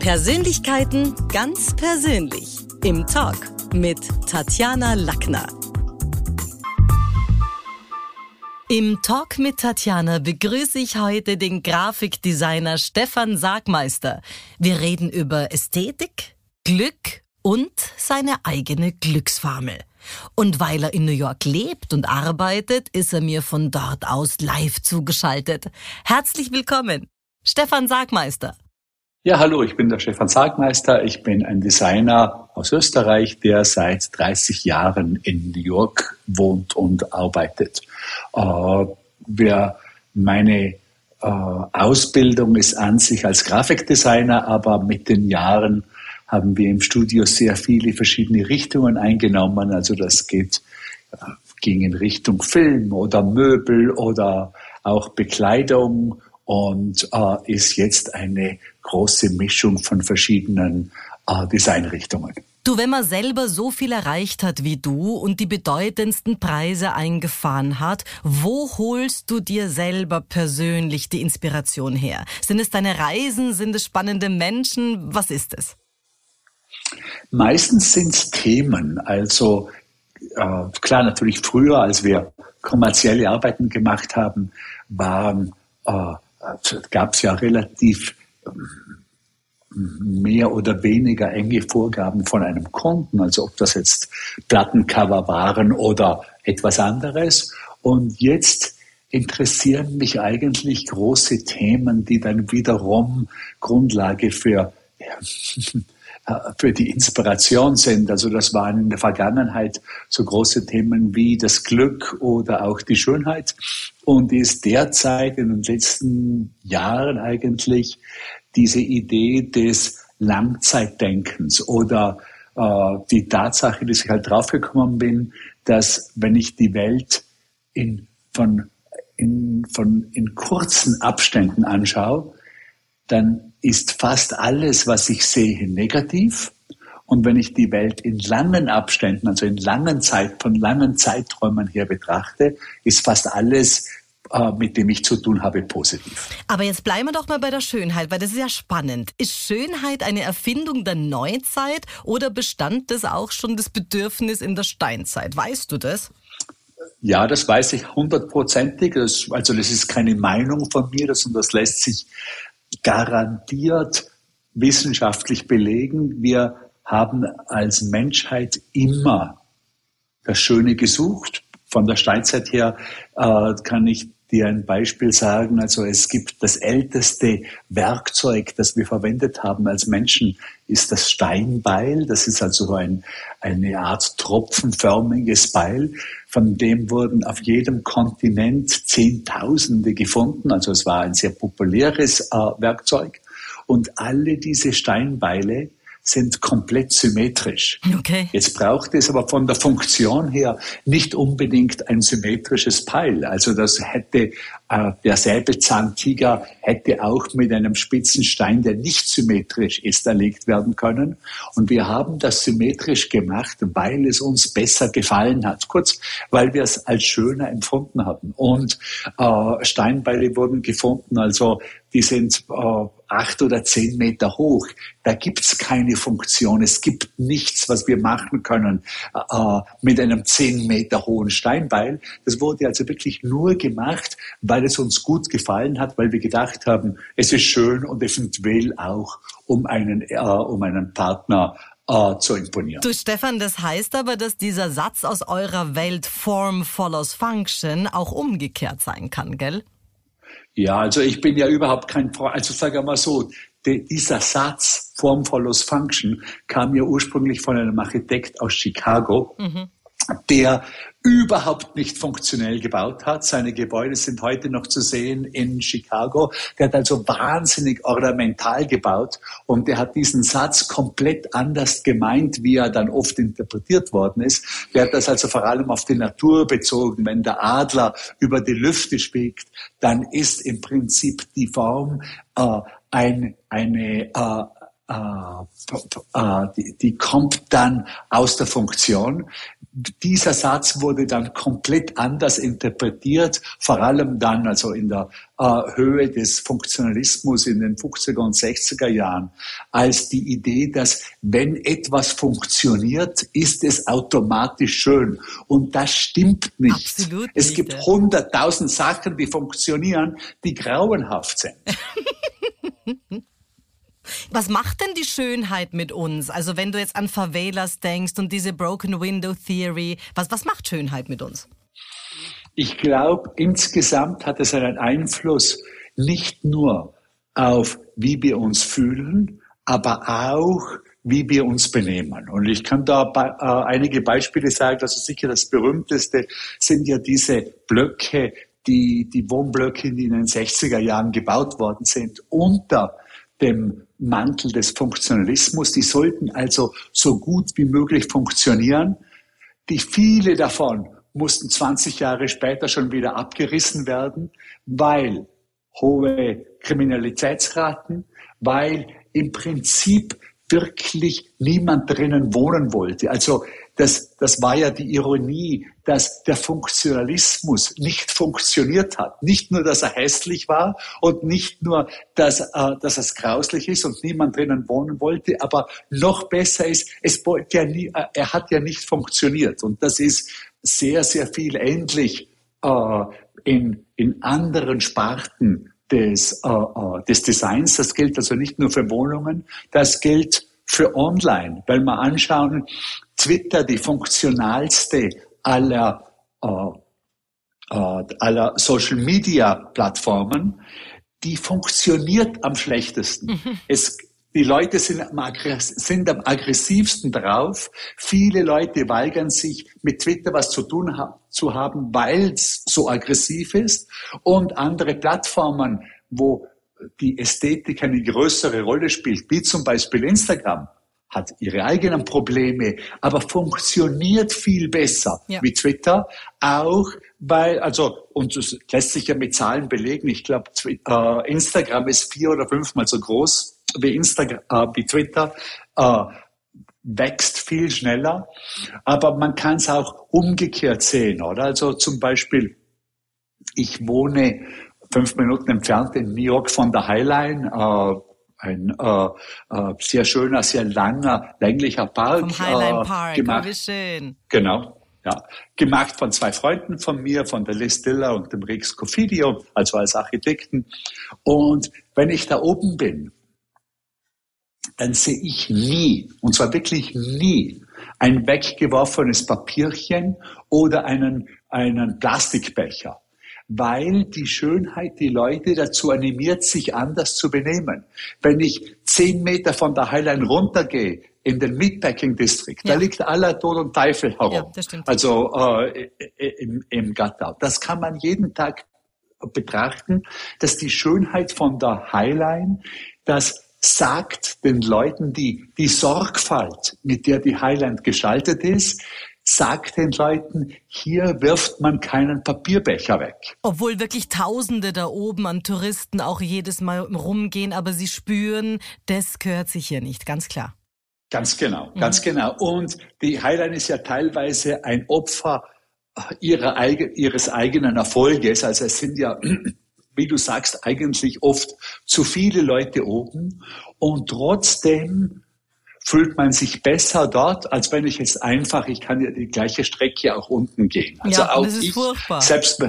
Persönlichkeiten ganz persönlich im Talk mit Tatjana Lackner. Im Talk mit Tatjana begrüße ich heute den Grafikdesigner Stefan Sargmeister. Wir reden über Ästhetik, Glück und seine eigene Glücksformel. Und weil er in New York lebt und arbeitet, ist er mir von dort aus live zugeschaltet. Herzlich willkommen, Stefan Sargmeister. Ja, hallo, ich bin der Stefan Sargmeister. Ich bin ein Designer aus Österreich, der seit 30 Jahren in New York wohnt und arbeitet. Äh, wer meine äh, Ausbildung ist an sich als Grafikdesigner, aber mit den Jahren haben wir im Studio sehr viele verschiedene Richtungen eingenommen. Also das geht, äh, ging in Richtung Film oder Möbel oder auch Bekleidung und äh, ist jetzt eine große Mischung von verschiedenen äh, Designrichtungen. Du, wenn man selber so viel erreicht hat wie du und die bedeutendsten Preise eingefahren hat, wo holst du dir selber persönlich die Inspiration her? Sind es deine Reisen? Sind es spannende Menschen? Was ist es? Meistens sind es Themen. Also äh, klar, natürlich früher, als wir kommerzielle Arbeiten gemacht haben, waren, äh, gab es ja relativ mehr oder weniger enge Vorgaben von einem Kunden, also ob das jetzt Plattencover waren oder etwas anderes. Und jetzt interessieren mich eigentlich große Themen, die dann wiederum Grundlage für, für die Inspiration sind. Also das waren in der Vergangenheit so große Themen wie das Glück oder auch die Schönheit und ist derzeit in den letzten Jahren eigentlich diese Idee des Langzeitdenkens oder äh, die Tatsache, dass ich halt draufgekommen bin, dass wenn ich die Welt in, von, in, von, in kurzen Abständen anschaue, dann ist fast alles, was ich sehe, negativ. Und wenn ich die Welt in langen Abständen, also in langen Zeit, von langen Zeiträumen her betrachte, ist fast alles äh, mit dem ich zu tun habe, positiv. Aber jetzt bleiben wir doch mal bei der Schönheit, weil das ist ja spannend. Ist Schönheit eine Erfindung der Neuzeit oder bestand das auch schon das Bedürfnis in der Steinzeit? Weißt du das? Ja, das weiß ich hundertprozentig. Also das ist keine Meinung von mir, sondern das lässt sich garantiert wissenschaftlich belegen. Wir haben als Menschheit immer das Schöne gesucht. Von der Steinzeit her äh, kann ich dir ein Beispiel sagen. Also es gibt das älteste Werkzeug, das wir verwendet haben als Menschen, ist das Steinbeil. Das ist also ein, eine Art tropfenförmiges Beil. Von dem wurden auf jedem Kontinent Zehntausende gefunden. Also es war ein sehr populäres äh, Werkzeug. Und alle diese Steinbeile sind komplett symmetrisch. Okay. Jetzt braucht es aber von der Funktion her nicht unbedingt ein symmetrisches Peil. Also das hätte äh, der Säbelzahntiger hätte auch mit einem spitzen Stein, der nicht symmetrisch ist, erlegt werden können. Und wir haben das symmetrisch gemacht, weil es uns besser gefallen hat. Kurz, weil wir es als schöner empfunden hatten. Und äh, Steinbeile wurden gefunden, also die sind äh, acht oder zehn Meter hoch. Da gibt's keine Funktion. Es gibt nichts, was wir machen können äh, mit einem zehn Meter hohen Steinbeil. Das wurde also wirklich nur gemacht, weil es uns gut gefallen hat, weil wir gedacht haben, es ist schön und eventuell auch um einen, äh, um einen Partner äh, zu imponieren. Du Stefan, das heißt aber, dass dieser Satz aus eurer Welt Form follows Function auch umgekehrt sein kann, gell? Ja, also ich bin ja überhaupt kein, also sage mal so, dieser Satz Form follows Function kam ja ursprünglich von einem Architekt aus Chicago. Mhm der überhaupt nicht funktionell gebaut hat. Seine Gebäude sind heute noch zu sehen in Chicago. Der hat also wahnsinnig ornamental gebaut und der hat diesen Satz komplett anders gemeint, wie er dann oft interpretiert worden ist. Der hat das also vor allem auf die Natur bezogen. Wenn der Adler über die Lüfte spielt, dann ist im Prinzip die Form äh, ein, eine, äh, die, die kommt dann aus der Funktion. Dieser Satz wurde dann komplett anders interpretiert, vor allem dann also in der äh, Höhe des Funktionalismus in den 50er und 60er Jahren, als die Idee, dass wenn etwas funktioniert, ist es automatisch schön. Und das stimmt nicht. Absolut es nicht, gibt hunderttausend Sachen, die funktionieren, die grauenhaft sind. Was macht denn die Schönheit mit uns? Also wenn du jetzt an Favelas denkst und diese Broken Window Theory, was, was macht Schönheit mit uns? Ich glaube, insgesamt hat es einen Einfluss nicht nur auf, wie wir uns fühlen, aber auch, wie wir uns benehmen. Und ich kann da äh, einige Beispiele sagen. Also sicher das berühmteste sind ja diese Blöcke, die, die Wohnblöcke, die in den 60er Jahren gebaut worden sind, unter dem Mantel des Funktionalismus. Die sollten also so gut wie möglich funktionieren. Die viele davon mussten 20 Jahre später schon wieder abgerissen werden, weil hohe Kriminalitätsraten, weil im Prinzip wirklich niemand drinnen wohnen wollte. Also das, das war ja die Ironie, dass der Funktionalismus nicht funktioniert hat. Nicht nur, dass er hässlich war und nicht nur, dass, äh, dass es grauslich ist und niemand drinnen wohnen wollte, aber noch besser ist, es wollte ja nie, äh, er hat ja nicht funktioniert. Und das ist sehr, sehr viel ähnlich äh, in, in anderen Sparten des, äh, äh des Designs. Das gilt also nicht nur für Wohnungen, das gilt für online, weil wir anschauen, Twitter die funktionalste aller, äh, äh, aller Social Media Plattformen, die funktioniert am schlechtesten. Mhm. Es, die Leute sind am, sind am aggressivsten drauf. Viele Leute weigern sich, mit Twitter was zu tun ha zu haben, weil es so aggressiv ist. Und andere Plattformen, wo die Ästhetik eine größere Rolle spielt, wie zum Beispiel Instagram, hat ihre eigenen Probleme, aber funktioniert viel besser ja. wie Twitter, auch weil, also, und das lässt sich ja mit Zahlen belegen, ich glaube, äh, Instagram ist vier oder fünfmal so groß wie, Instagram, äh, wie Twitter, äh, wächst viel schneller, aber man kann es auch umgekehrt sehen, oder? Also zum Beispiel, ich wohne fünf Minuten entfernt in New York von der Highline, äh, ein äh, äh, sehr schöner, sehr langer, länglicher Park. Vom Highline äh, Park, gemacht. wie schön. Genau, ja. Gemacht von zwei Freunden von mir, von der Liz Diller und dem Rex Cofidio, also als Architekten. Und wenn ich da oben bin, dann sehe ich nie, und zwar wirklich nie, ein weggeworfenes Papierchen oder einen, einen Plastikbecher weil die Schönheit die Leute dazu animiert, sich anders zu benehmen. Wenn ich zehn Meter von der Highline runtergehe, in den Meatpacking District, ja. da liegt aller Tod und Teufel herum. Ja, das stimmt. Also äh, im, im Gattau. Das kann man jeden Tag betrachten, dass die Schönheit von der Highline, das sagt den Leuten die, die Sorgfalt, mit der die Highline gestaltet ist, sagt den Leuten, hier wirft man keinen Papierbecher weg. Obwohl wirklich Tausende da oben an Touristen auch jedes Mal rumgehen, aber sie spüren, das gehört sich hier nicht, ganz klar. Ganz genau, mhm. ganz genau. Und die Highline ist ja teilweise ein Opfer ihrer, ihres eigenen Erfolges. Also es sind ja, wie du sagst, eigentlich oft zu viele Leute oben. Und trotzdem fühlt man sich besser dort, als wenn ich jetzt einfach, ich kann ja die gleiche Strecke auch unten gehen. Also ja, auch das ist ich furchtbar. Selbst,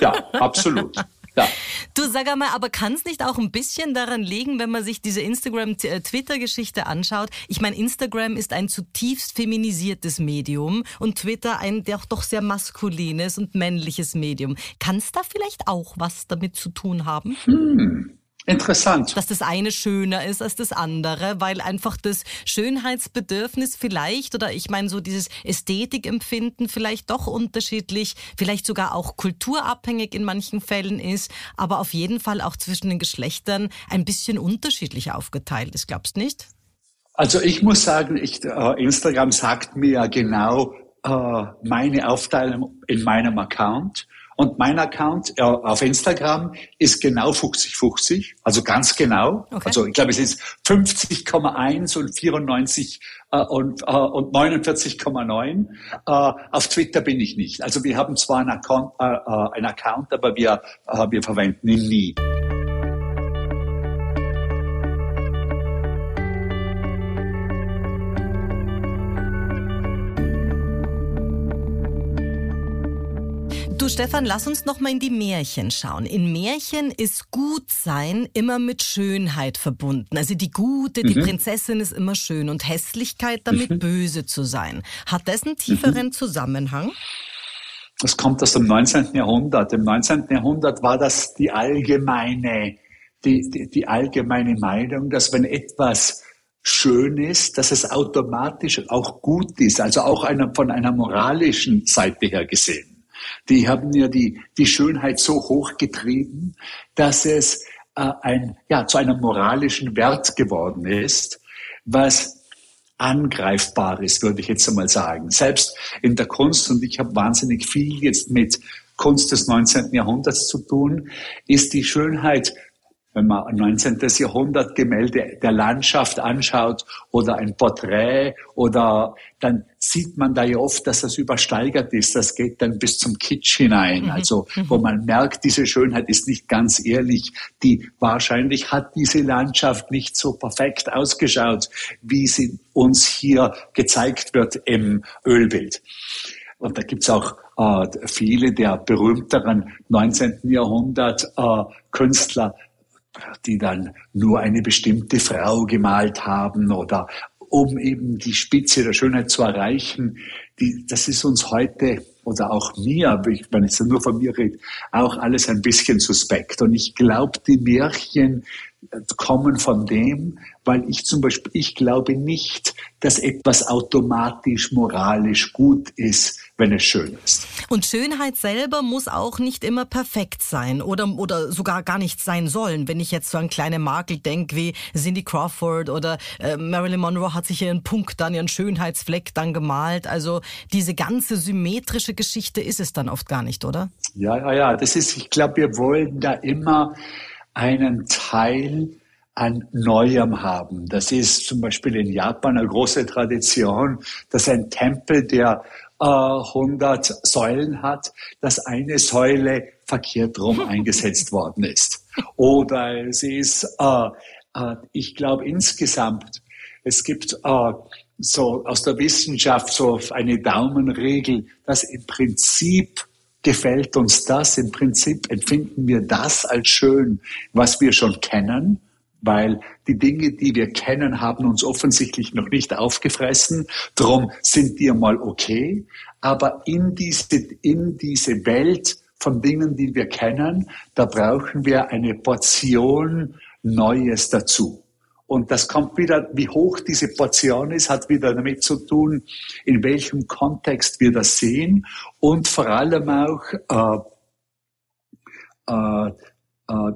ja, absolut. Ja. Du sag einmal, aber kann es nicht auch ein bisschen daran liegen, wenn man sich diese Instagram-Twitter-Geschichte anschaut? Ich meine, Instagram ist ein zutiefst feminisiertes Medium und Twitter ein doch sehr maskulines und männliches Medium. Kann es da vielleicht auch was damit zu tun haben? Hm. Interessant. Dass das eine schöner ist als das andere, weil einfach das Schönheitsbedürfnis vielleicht oder ich meine so dieses Ästhetikempfinden vielleicht doch unterschiedlich, vielleicht sogar auch kulturabhängig in manchen Fällen ist, aber auf jeden Fall auch zwischen den Geschlechtern ein bisschen unterschiedlich aufgeteilt ist, glaubst nicht? Also ich muss sagen, ich, äh, Instagram sagt mir ja genau äh, meine Aufteilung in meinem Account. Und mein Account äh, auf Instagram ist genau 50-50, also ganz genau. Okay. Also ich glaube, es ist 50,1 und 94 äh, und, äh, und 49,9. Äh, auf Twitter bin ich nicht. Also wir haben zwar einen Account, äh, äh einen Account aber wir, wir verwenden ihn nie. Stefan, lass uns noch mal in die Märchen schauen. In Märchen ist Gutsein immer mit Schönheit verbunden. Also die Gute, die mhm. Prinzessin ist immer schön und Hässlichkeit damit mhm. böse zu sein. Hat das einen tieferen mhm. Zusammenhang? Das kommt aus dem 19. Jahrhundert. Im 19. Jahrhundert war das die allgemeine, die, die, die allgemeine Meinung, dass wenn etwas schön ist, dass es automatisch auch gut ist, also auch einer, von einer moralischen Seite her gesehen. Die haben ja die, die Schönheit so hochgetrieben, dass es äh, ein, ja, zu einem moralischen Wert geworden ist, was angreifbar ist, würde ich jetzt einmal sagen. Selbst in der Kunst, und ich habe wahnsinnig viel jetzt mit Kunst des 19. Jahrhunderts zu tun, ist die Schönheit wenn man ein 19. Jahrhundert Gemälde der Landschaft anschaut oder ein Porträt oder dann sieht man da ja oft, dass das übersteigert ist. Das geht dann bis zum Kitsch hinein. Mhm. Also, wo mhm. man merkt, diese Schönheit ist nicht ganz ehrlich. Die wahrscheinlich hat diese Landschaft nicht so perfekt ausgeschaut, wie sie uns hier gezeigt wird im Ölbild. Und da gibt's auch äh, viele der berühmteren 19. Jahrhundert äh, Künstler, die dann nur eine bestimmte Frau gemalt haben oder um eben die Spitze der Schönheit zu erreichen, die, das ist uns heute oder auch mir, wenn ich nur von mir rede, auch alles ein bisschen suspekt. Und ich glaube, die Märchen kommen von dem, weil ich zum Beispiel, ich glaube nicht, dass etwas automatisch moralisch gut ist, wenn es schön ist. Und Schönheit selber muss auch nicht immer perfekt sein oder, oder sogar gar nicht sein sollen. Wenn ich jetzt so an kleine Makel denke wie Cindy Crawford oder äh, Marilyn Monroe hat sich ihren Punkt dann, ihren Schönheitsfleck dann gemalt. Also diese ganze symmetrische Geschichte ist es dann oft gar nicht, oder? Ja, ja, ja. Das ist, ich glaube, wir wollen da immer einen Teil an Neuem haben. Das ist zum Beispiel in Japan eine große Tradition, dass ein Tempel, der 100 Säulen hat, dass eine Säule verkehrt rum eingesetzt worden ist. Oder es ist, äh, äh, ich glaube insgesamt, es gibt äh, so aus der Wissenschaft so eine Daumenregel, dass im Prinzip gefällt uns das, im Prinzip empfinden wir das als schön, was wir schon kennen weil die Dinge, die wir kennen, haben uns offensichtlich noch nicht aufgefressen. Drum sind die mal okay. Aber in diese, in diese Welt von Dingen, die wir kennen, da brauchen wir eine Portion Neues dazu. Und das kommt wieder, wie hoch diese Portion ist, hat wieder damit zu tun, in welchem Kontext wir das sehen und vor allem auch äh, äh,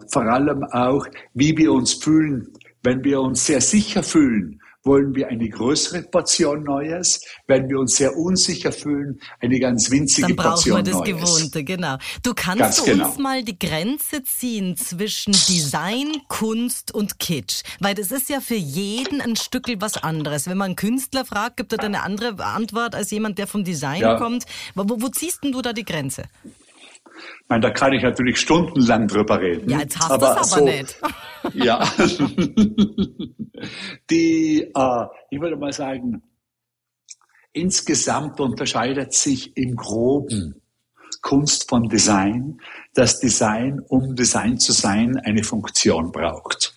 vor allem auch, wie wir uns fühlen. Wenn wir uns sehr sicher fühlen, wollen wir eine größere Portion Neues. Wenn wir uns sehr unsicher fühlen, eine ganz winzige Portion Neues. Dann brauchen wir das Neues. Gewohnte, genau. Du kannst du genau. uns mal die Grenze ziehen zwischen Design, Kunst und Kitsch. Weil das ist ja für jeden ein Stückel was anderes. Wenn man einen Künstler fragt, gibt er eine andere Antwort als jemand, der vom Design ja. kommt. Wo, wo ziehst denn du da die Grenze? Ich meine, da kann ich natürlich stundenlang drüber reden. Ja, jetzt hast du es aber so, nicht. ja. Die, äh, ich würde mal sagen, insgesamt unterscheidet sich im Groben Kunst von Design, dass Design, um Design zu sein, eine Funktion braucht.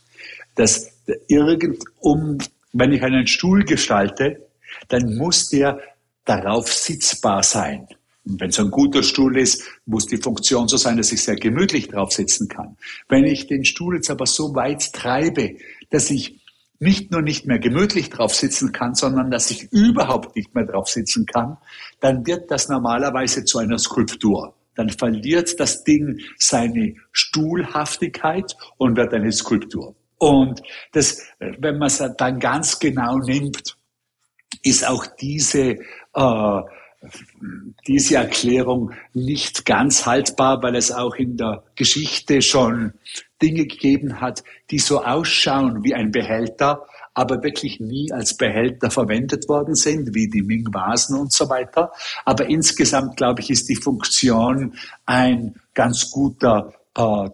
Dass irgend, um, wenn ich einen Stuhl gestalte, dann muss der darauf sitzbar sein. Wenn es ein guter Stuhl ist, muss die Funktion so sein, dass ich sehr gemütlich drauf sitzen kann. Wenn ich den Stuhl jetzt aber so weit treibe, dass ich nicht nur nicht mehr gemütlich drauf sitzen kann, sondern dass ich überhaupt nicht mehr drauf sitzen kann, dann wird das normalerweise zu einer Skulptur. Dann verliert das Ding seine Stuhlhaftigkeit und wird eine Skulptur. Und das, wenn man es dann ganz genau nimmt, ist auch diese äh, diese Erklärung nicht ganz haltbar, weil es auch in der Geschichte schon Dinge gegeben hat, die so ausschauen wie ein Behälter, aber wirklich nie als Behälter verwendet worden sind, wie die Ming-Vasen und so weiter. Aber insgesamt, glaube ich, ist die Funktion ein ganz guter äh,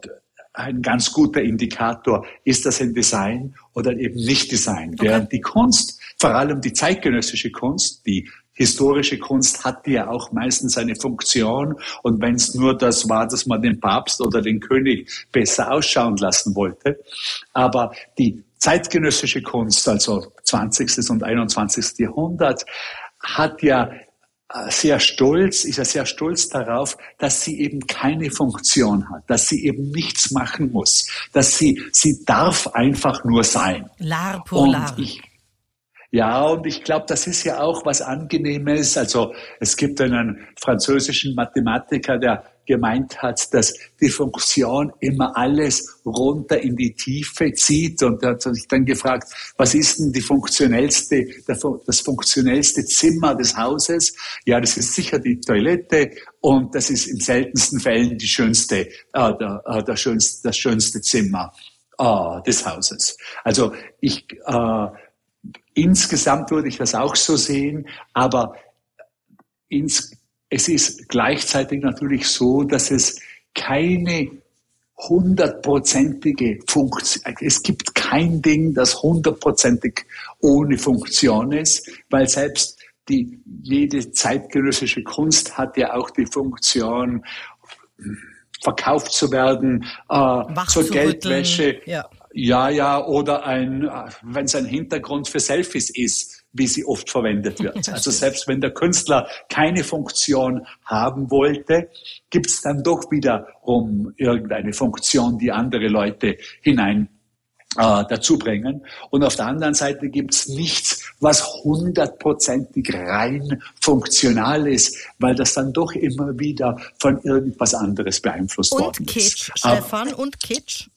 ein ganz guter Indikator, ist das ein Design oder eben nicht Design. Okay. Während die Kunst, vor allem die zeitgenössische Kunst, die historische Kunst hat ja auch meistens eine Funktion. Und wenn es nur das war, dass man den Papst oder den König besser ausschauen lassen wollte. Aber die zeitgenössische Kunst, also 20. und 21. Jahrhundert, hat ja äh, sehr stolz, ist ja sehr stolz darauf, dass sie eben keine Funktion hat, dass sie eben nichts machen muss, dass sie, sie darf einfach nur sein. Lar pour lar. Ich, ja, und ich glaube, das ist ja auch was Angenehmes. Also es gibt einen französischen Mathematiker, der gemeint hat, dass die Funktion immer alles runter in die Tiefe zieht. Und er hat sich dann gefragt, was ist denn die funktionellste, das funktionellste Zimmer des Hauses? Ja, das ist sicher die Toilette und das ist in seltensten Fällen die schönste, äh, der, äh, der schönste, das schönste Zimmer äh, des Hauses. Also ich, äh, Insgesamt würde ich das auch so sehen, aber ins, es ist gleichzeitig natürlich so, dass es keine hundertprozentige Funktion, es gibt kein Ding, das hundertprozentig ohne Funktion ist, weil selbst die, jede zeitgenössische Kunst hat ja auch die Funktion, verkauft zu werden, äh, zur Geldwäsche. Ja. Ja, ja, oder ein, wenn es ein Hintergrund für Selfies ist, wie sie oft verwendet wird. Also selbst wenn der Künstler keine Funktion haben wollte, gibt es dann doch wiederum irgendeine Funktion, die andere Leute hinein äh, dazu bringen. Und auf der anderen Seite gibt es nichts, was hundertprozentig rein funktional ist, weil das dann doch immer wieder von irgendwas anderes beeinflusst und worden Kitsch, ist. Stefan, und Kitsch?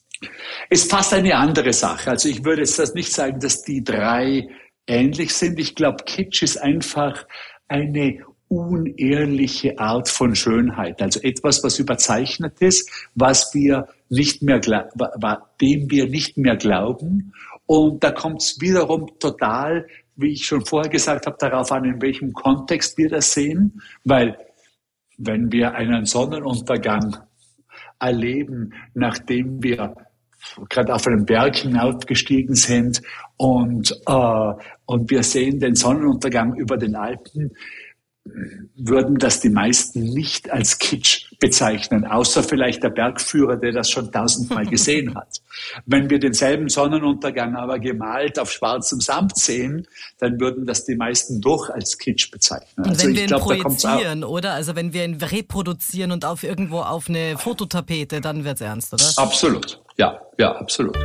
Ist fast eine andere Sache. Also ich würde jetzt das nicht sagen, dass die drei ähnlich sind. Ich glaube, Kitsch ist einfach eine unehrliche Art von Schönheit. Also etwas, was überzeichnet ist, was wir nicht mehr, dem wir nicht mehr glauben. Und da kommt es wiederum total, wie ich schon vorher gesagt habe, darauf an, in welchem Kontext wir das sehen. Weil wenn wir einen Sonnenuntergang erleben, nachdem wir gerade auf einem Berg hinaufgestiegen sind. Und, äh, und wir sehen den Sonnenuntergang über den Alpen, würden das die meisten nicht als Kitsch bezeichnen, außer vielleicht der Bergführer, der das schon tausendmal gesehen hat. Wenn wir denselben Sonnenuntergang aber gemalt auf schwarzem Samt sehen, dann würden das die meisten doch als Kitsch bezeichnen. Und also wenn wir ihn glaub, projizieren, oder? Also wenn wir ihn reproduzieren und auf irgendwo auf eine Fototapete, dann wird's ernst, oder? Absolut. Ja, ja, absolut.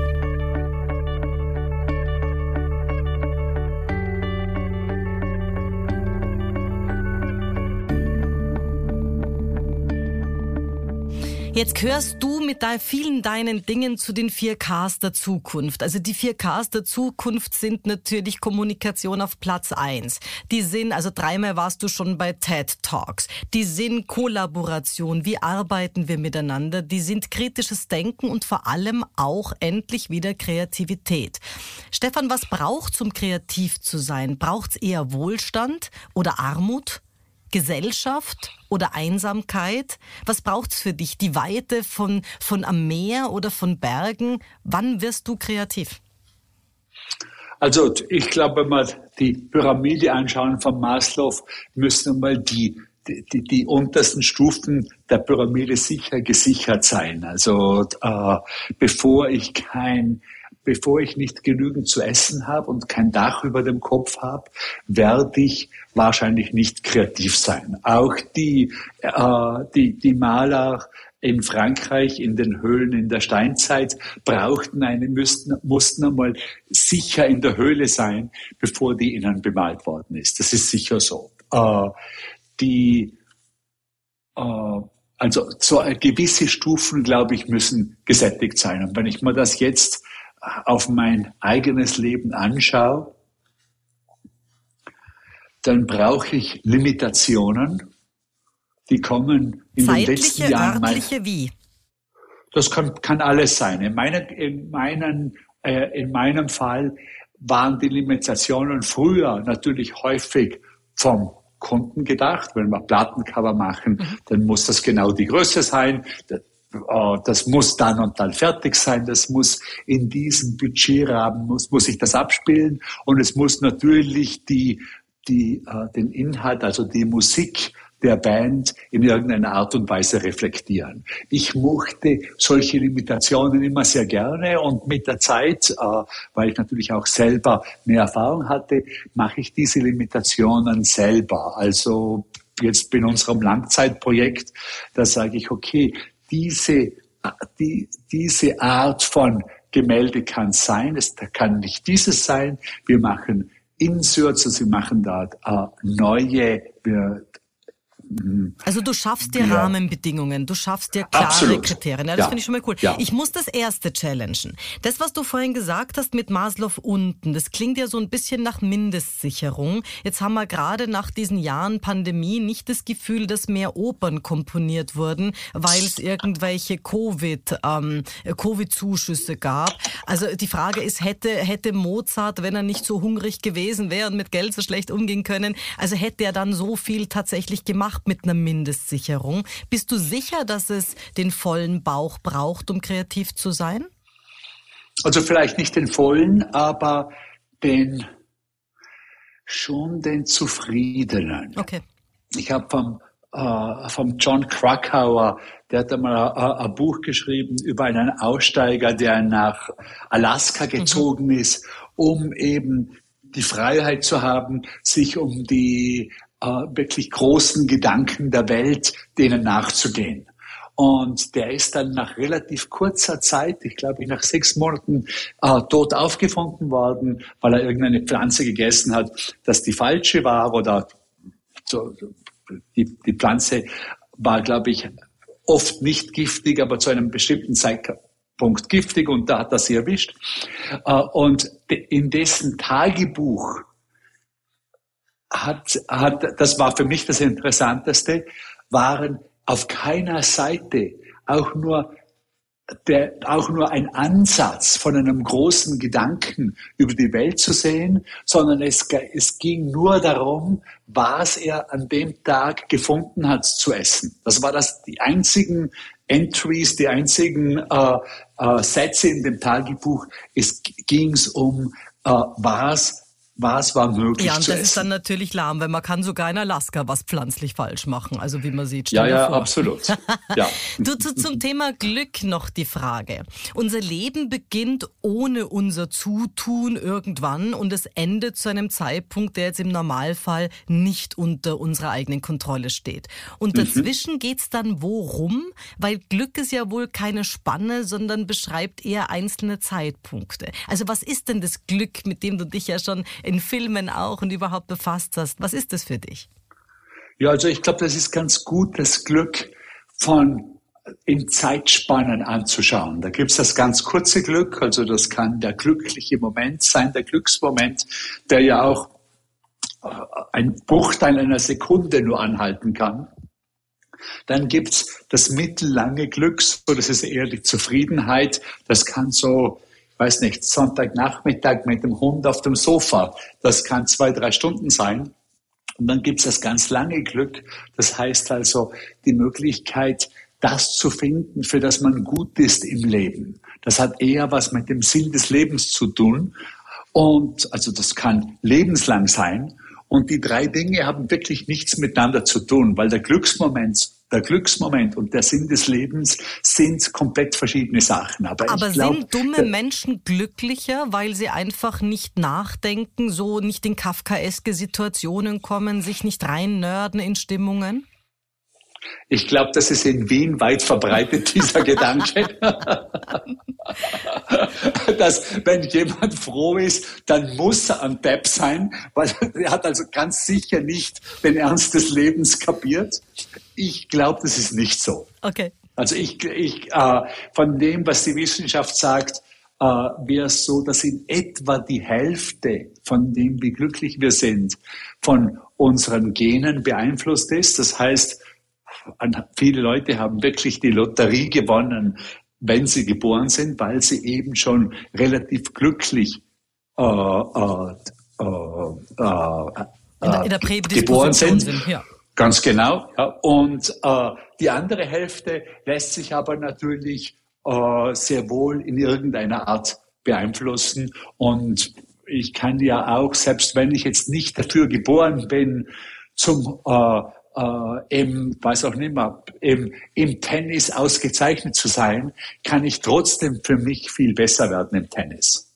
Jetzt gehörst du mit deinen vielen deinen Dingen zu den 4Ks der Zukunft. Also die 4Ks der Zukunft sind natürlich Kommunikation auf Platz eins. Die sind, also dreimal warst du schon bei TED Talks. Die sind Kollaboration. Wie arbeiten wir miteinander? Die sind kritisches Denken und vor allem auch endlich wieder Kreativität. Stefan, was braucht um kreativ zu sein? Braucht's eher Wohlstand oder Armut? Gesellschaft oder Einsamkeit? Was braucht's für dich? Die Weite von, von am Meer oder von Bergen? Wann wirst du kreativ? Also ich glaube, wenn wir die Pyramide anschauen von Maslow, müssen mal die, die, die untersten Stufen der Pyramide sicher gesichert sein. Also äh, bevor ich kein bevor ich nicht genügend zu essen habe und kein Dach über dem Kopf habe, werde ich wahrscheinlich nicht kreativ sein. Auch die, äh, die, die Maler in Frankreich in den Höhlen in der Steinzeit brauchten eine, müssten, mussten einmal sicher in der Höhle sein, bevor die ihnen bemalt worden ist. Das ist sicher so. Äh, die, äh, also so gewisse Stufen, glaube ich, müssen gesättigt sein. Und wenn ich mir das jetzt auf mein eigenes Leben anschaue, dann brauche ich Limitationen. Die kommen in Zeitliche, den letzten Jahren. Örtliche, wie? Das kann, kann alles sein. In, meinen, in, meinen, äh, in meinem Fall waren die Limitationen früher natürlich häufig vom Kunden gedacht. Wenn wir Plattencover machen, mhm. dann muss das genau die Größe sein. Äh, das muss dann und dann fertig sein, das muss in diesem Budgetrahmen, muss, muss sich das abspielen und es muss natürlich die, die, äh, den Inhalt, also die Musik der Band in irgendeiner Art und Weise reflektieren. Ich mochte solche Limitationen immer sehr gerne und mit der Zeit, äh, weil ich natürlich auch selber mehr Erfahrung hatte, mache ich diese Limitationen selber. Also jetzt in unserem Langzeitprojekt, da sage ich, okay, diese, die, diese Art von Gemälde kann sein, es kann nicht dieses sein. Wir machen Inserts, also wir machen da äh, neue, wir. Also du schaffst dir ja. Rahmenbedingungen, du schaffst dir klare Absolut. Kriterien. Ja, das ja. finde ich schon mal cool. Ja. Ich muss das erste challengen. Das, was du vorhin gesagt hast mit Maslow unten, das klingt ja so ein bisschen nach Mindestsicherung. Jetzt haben wir gerade nach diesen Jahren Pandemie nicht das Gefühl, dass mehr Opern komponiert wurden, weil es irgendwelche Covid, ähm, Covid-Zuschüsse gab. Also die Frage ist, hätte, hätte Mozart, wenn er nicht so hungrig gewesen wäre und mit Geld so schlecht umgehen können, also hätte er dann so viel tatsächlich gemacht? Gemacht mit einer Mindestsicherung. Bist du sicher, dass es den vollen Bauch braucht, um kreativ zu sein? Also vielleicht nicht den vollen, aber den schon den zufriedenen. Okay. Ich habe vom, äh, vom John Krakauer, der hat einmal ein, ein Buch geschrieben über einen Aussteiger, der nach Alaska mhm. gezogen mhm. ist, um eben die Freiheit zu haben, sich um die äh, wirklich großen Gedanken der Welt, denen nachzugehen. Und der ist dann nach relativ kurzer Zeit, ich glaube nach sechs Monaten, äh, tot aufgefunden worden, weil er irgendeine Pflanze gegessen hat, dass die falsche war oder so, die, die Pflanze war, glaube ich, oft nicht giftig, aber zu einem bestimmten Zeitpunkt giftig und da hat er sie erwischt. Äh, und in dessen Tagebuch hat, hat, das war für mich das Interessanteste, waren auf keiner Seite auch nur der, auch nur ein Ansatz von einem großen Gedanken über die Welt zu sehen, sondern es, es ging nur darum, was er an dem Tag gefunden hat zu essen. Das war das, die einzigen Entries, die einzigen äh, äh, Sätze in dem Tagebuch. Es ging um, äh, was was war möglich Ja, und das essen. ist dann natürlich lahm, weil man kann sogar in Alaska was pflanzlich falsch machen. Also wie man sieht. Ja, ja, vor. absolut. Ja. du, zu, zum Thema Glück noch die Frage. Unser Leben beginnt ohne unser Zutun irgendwann und es endet zu einem Zeitpunkt, der jetzt im Normalfall nicht unter unserer eigenen Kontrolle steht. Und mhm. dazwischen mhm. geht's dann worum? Weil Glück ist ja wohl keine Spanne, sondern beschreibt eher einzelne Zeitpunkte. Also was ist denn das Glück, mit dem du dich ja schon in Filmen auch und überhaupt befasst hast. Was ist das für dich? Ja, also ich glaube, das ist ganz gut, das Glück von in Zeitspannen anzuschauen. Da gibt es das ganz kurze Glück, also das kann der glückliche Moment sein, der Glücksmoment, der ja auch äh, ein Bruchteil einer Sekunde nur anhalten kann. Dann gibt's das mittellange Glück, so das ist eher die Zufriedenheit. Das kann so weiß nicht, Sonntagnachmittag mit dem Hund auf dem Sofa. Das kann zwei, drei Stunden sein. Und dann gibt es das ganz lange Glück. Das heißt also die Möglichkeit, das zu finden, für das man gut ist im Leben. Das hat eher was mit dem Sinn des Lebens zu tun. Und also das kann lebenslang sein. Und die drei Dinge haben wirklich nichts miteinander zu tun, weil der Glücksmoment der Glücksmoment und der Sinn des Lebens sind komplett verschiedene Sachen. Aber, Aber glaub, sind dumme Menschen glücklicher, weil sie einfach nicht nachdenken, so nicht in kafkaeske Situationen kommen, sich nicht reinnörden in Stimmungen? Ich glaube, das ist in Wien weit verbreitet, dieser Gedanke. Dass wenn jemand froh ist, dann muss er ein Depp sein, weil er hat also ganz sicher nicht den Ernst des Lebens kapiert. Ich glaube, das ist nicht so. Okay. Also ich, ich äh, von dem, was die Wissenschaft sagt, äh, wäre es so, dass in etwa die Hälfte von dem, wie glücklich wir sind, von unseren Genen beeinflusst ist. Das heißt, viele Leute haben wirklich die Lotterie gewonnen, wenn sie geboren sind, weil sie eben schon relativ glücklich äh, äh, äh, äh in der, in der geboren sind. sind ja. Ganz genau. Ja. Und äh, die andere Hälfte lässt sich aber natürlich äh, sehr wohl in irgendeiner Art beeinflussen. Und ich kann ja auch, selbst wenn ich jetzt nicht dafür geboren bin, zum äh, äh, im, weiß auch nicht mehr, im, im Tennis ausgezeichnet zu sein, kann ich trotzdem für mich viel besser werden im Tennis.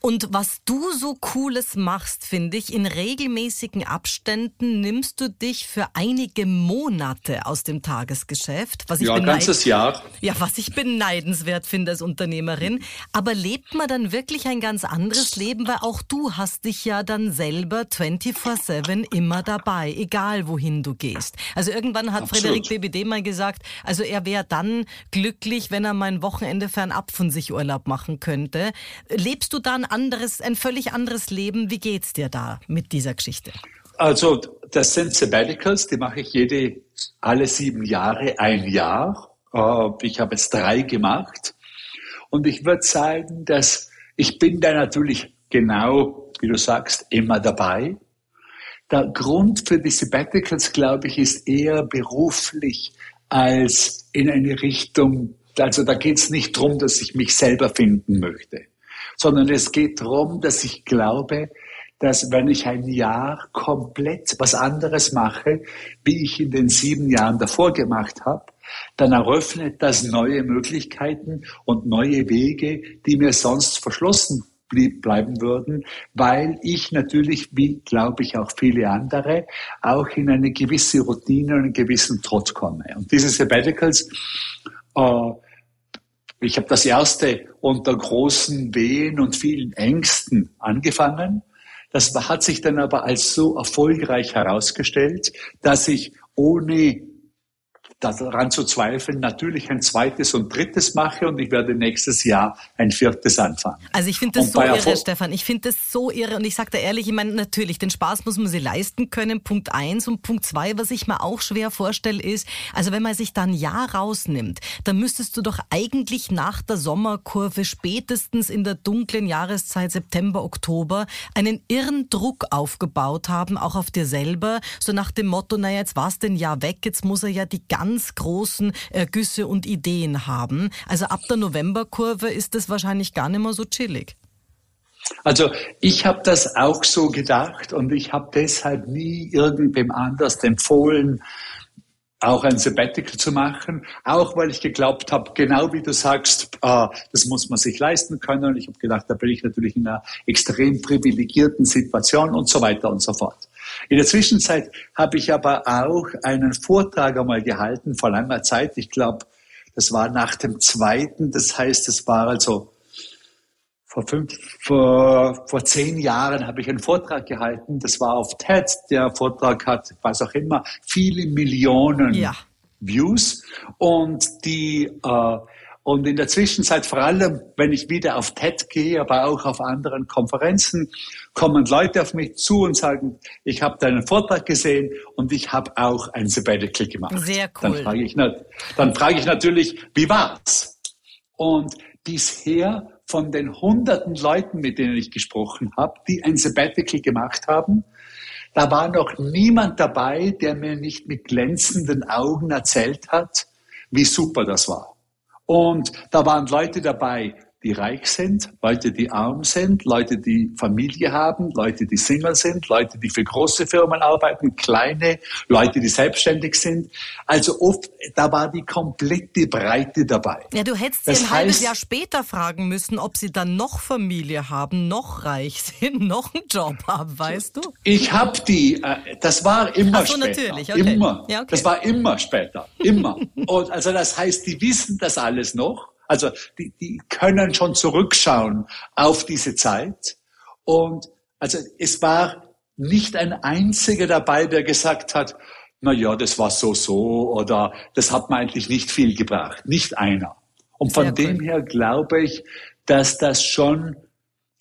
Und was du so Cooles machst, finde ich, in regelmäßigen Abständen nimmst du dich für einige Monate aus dem Tagesgeschäft. Was ich ja, ganzes Jahr. Ja, was ich beneidenswert finde als Unternehmerin. Aber lebt man dann wirklich ein ganz anderes Leben? Weil auch du hast dich ja dann selber 24-7 immer dabei, egal wohin du gehst. Also irgendwann hat Absolut. Frederik BBD mal gesagt, also er wäre dann glücklich, wenn er mal ein Wochenende fernab von sich Urlaub machen könnte. Lebst du dann anderes, ein völlig anderes Leben. Wie geht's dir da mit dieser Geschichte? Also, das sind Sabbaticals, die mache ich jede, alle sieben Jahre ein Jahr. Äh, ich habe jetzt drei gemacht. Und ich würde sagen, dass ich bin da natürlich genau, wie du sagst, immer dabei. Der Grund für die Sabbaticals, glaube ich, ist eher beruflich als in eine Richtung, also da geht es nicht darum, dass ich mich selber finden möchte sondern es geht darum, dass ich glaube, dass wenn ich ein Jahr komplett was anderes mache, wie ich in den sieben Jahren davor gemacht habe, dann eröffnet das neue Möglichkeiten und neue Wege, die mir sonst verschlossen bleiben würden, weil ich natürlich, wie glaube ich auch viele andere, auch in eine gewisse Routine und einen gewissen Trott komme. Und diese Sabbaticals äh, ich habe das erste unter großen Wehen und vielen Ängsten angefangen. Das hat sich dann aber als so erfolgreich herausgestellt, dass ich ohne daran zu zweifeln, natürlich ein zweites und drittes mache und ich werde nächstes Jahr ein viertes anfangen. Also ich finde das und so irre, Stefan. Ich finde das so irre und ich sage da ehrlich, ich meine, natürlich, den Spaß muss man sich leisten können, Punkt eins und Punkt zwei, was ich mir auch schwer vorstelle, ist, also wenn man sich dann ein Jahr rausnimmt, dann müsstest du doch eigentlich nach der Sommerkurve spätestens in der dunklen Jahreszeit September, Oktober einen irren Druck aufgebaut haben, auch auf dir selber, so nach dem Motto, naja, jetzt war es denn Jahr weg, jetzt muss er ja die ganze ganz großen Ergüsse und Ideen haben. Also ab der Novemberkurve ist das wahrscheinlich gar nicht mehr so chillig. Also ich habe das auch so gedacht und ich habe deshalb nie irgendwem anders empfohlen, auch ein Sabbatical zu machen, auch weil ich geglaubt habe, genau wie du sagst, äh, das muss man sich leisten können. Und ich habe gedacht, da bin ich natürlich in einer extrem privilegierten Situation und so weiter und so fort. In der Zwischenzeit habe ich aber auch einen Vortrag einmal gehalten vor langer Zeit. Ich glaube, das war nach dem zweiten. Das heißt, es war also vor, fünf, vor, vor zehn Jahren habe ich einen Vortrag gehalten. Das war auf TED. Der Vortrag hat, was auch immer, viele Millionen ja. Views. Und die, äh, und in der Zwischenzeit, vor allem, wenn ich wieder auf TED gehe, aber auch auf anderen Konferenzen, kommen Leute auf mich zu und sagen, ich habe deinen Vortrag gesehen und ich habe auch ein Sabbatical gemacht. Sehr cool. Dann frage ich, dann frage ich natürlich, wie war's? Und bisher von den hunderten Leuten, mit denen ich gesprochen habe, die ein Sabbatical gemacht haben, da war noch niemand dabei, der mir nicht mit glänzenden Augen erzählt hat, wie super das war. Und da waren Leute dabei, die reich sind, Leute, die arm sind, Leute, die Familie haben, Leute, die Single sind, Leute, die für große Firmen arbeiten, kleine, Leute, die selbstständig sind. Also oft, da war die komplette Breite dabei. Ja, du hättest sie ein heißt, halbes Jahr später fragen müssen, ob sie dann noch Familie haben, noch reich sind, noch einen Job haben, weißt du? Ich habe die, äh, das war immer Ach so, später. natürlich, okay. Immer. Ja, okay. Das war immer später, immer. Und also das heißt, die wissen das alles noch. Also die, die können schon zurückschauen auf diese Zeit. Und also es war nicht ein einziger dabei, der gesagt hat, na ja, das war so so oder das hat mir eigentlich nicht viel gebracht. Nicht einer. Und von Sehr dem cool. her glaube ich, dass das schon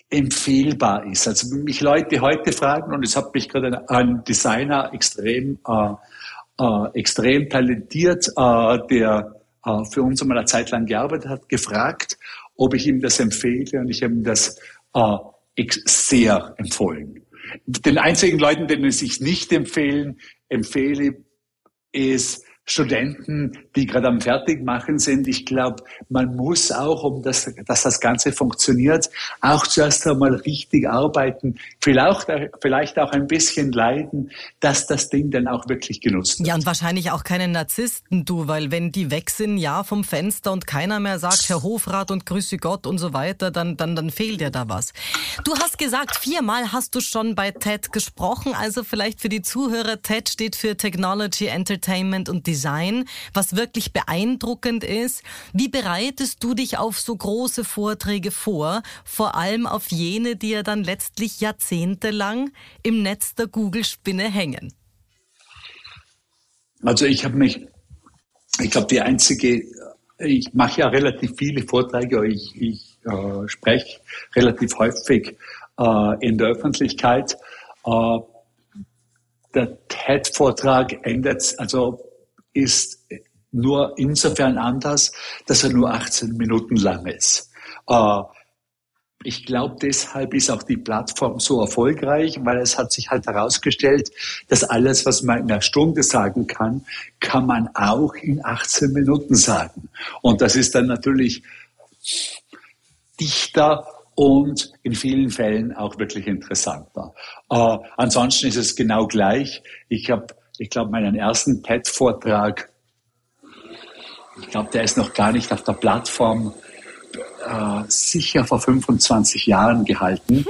empfehlbar ist. Also wenn mich Leute heute fragen, und es hat mich gerade ein Designer extrem, äh, äh, extrem talentiert, äh, der für uns einmal eine Zeit lang gearbeitet hat, gefragt, ob ich ihm das empfehle und ich habe ihm das äh, sehr empfohlen. Den einzigen Leuten, denen es sich nicht empfehlen, empfehle, ist Studenten, die gerade am Fertigmachen sind. Ich glaube, man muss auch, um das, dass das Ganze funktioniert, auch zuerst einmal richtig arbeiten, vielleicht, vielleicht auch ein bisschen leiden, dass das Ding dann auch wirklich genutzt wird. Ja, und wahrscheinlich auch keine Narzissten, du, weil wenn die weg sind, ja, vom Fenster und keiner mehr sagt, Herr Hofrat und Grüße Gott und so weiter, dann, dann, dann fehlt ja da was. Du hast gesagt, viermal hast du schon bei TED gesprochen, also vielleicht für die Zuhörer, TED steht für Technology, Entertainment und Design. Design, was wirklich beeindruckend ist. Wie bereitest du dich auf so große Vorträge vor? Vor allem auf jene, die ja dann letztlich jahrzehntelang im Netz der Google-Spinne hängen. Also ich habe mich, ich glaube, die einzige, ich mache ja relativ viele Vorträge, ich, ich äh, spreche relativ häufig äh, in der Öffentlichkeit. Äh, der TED-Vortrag endet, also ist nur insofern anders, dass er nur 18 Minuten lang ist. Äh, ich glaube, deshalb ist auch die Plattform so erfolgreich, weil es hat sich halt herausgestellt, dass alles, was man in einer Stunde sagen kann, kann man auch in 18 Minuten sagen. Und das ist dann natürlich dichter und in vielen Fällen auch wirklich interessanter. Äh, ansonsten ist es genau gleich. Ich habe ich glaube, meinen ersten TED-Vortrag, ich glaube, der ist noch gar nicht auf der Plattform, äh, sicher vor 25 Jahren gehalten. Mhm.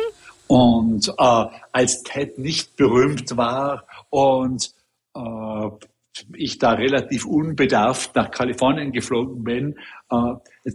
Und äh, als TED nicht berühmt war und äh, ich da relativ unbedarft nach Kalifornien geflogen bin, äh,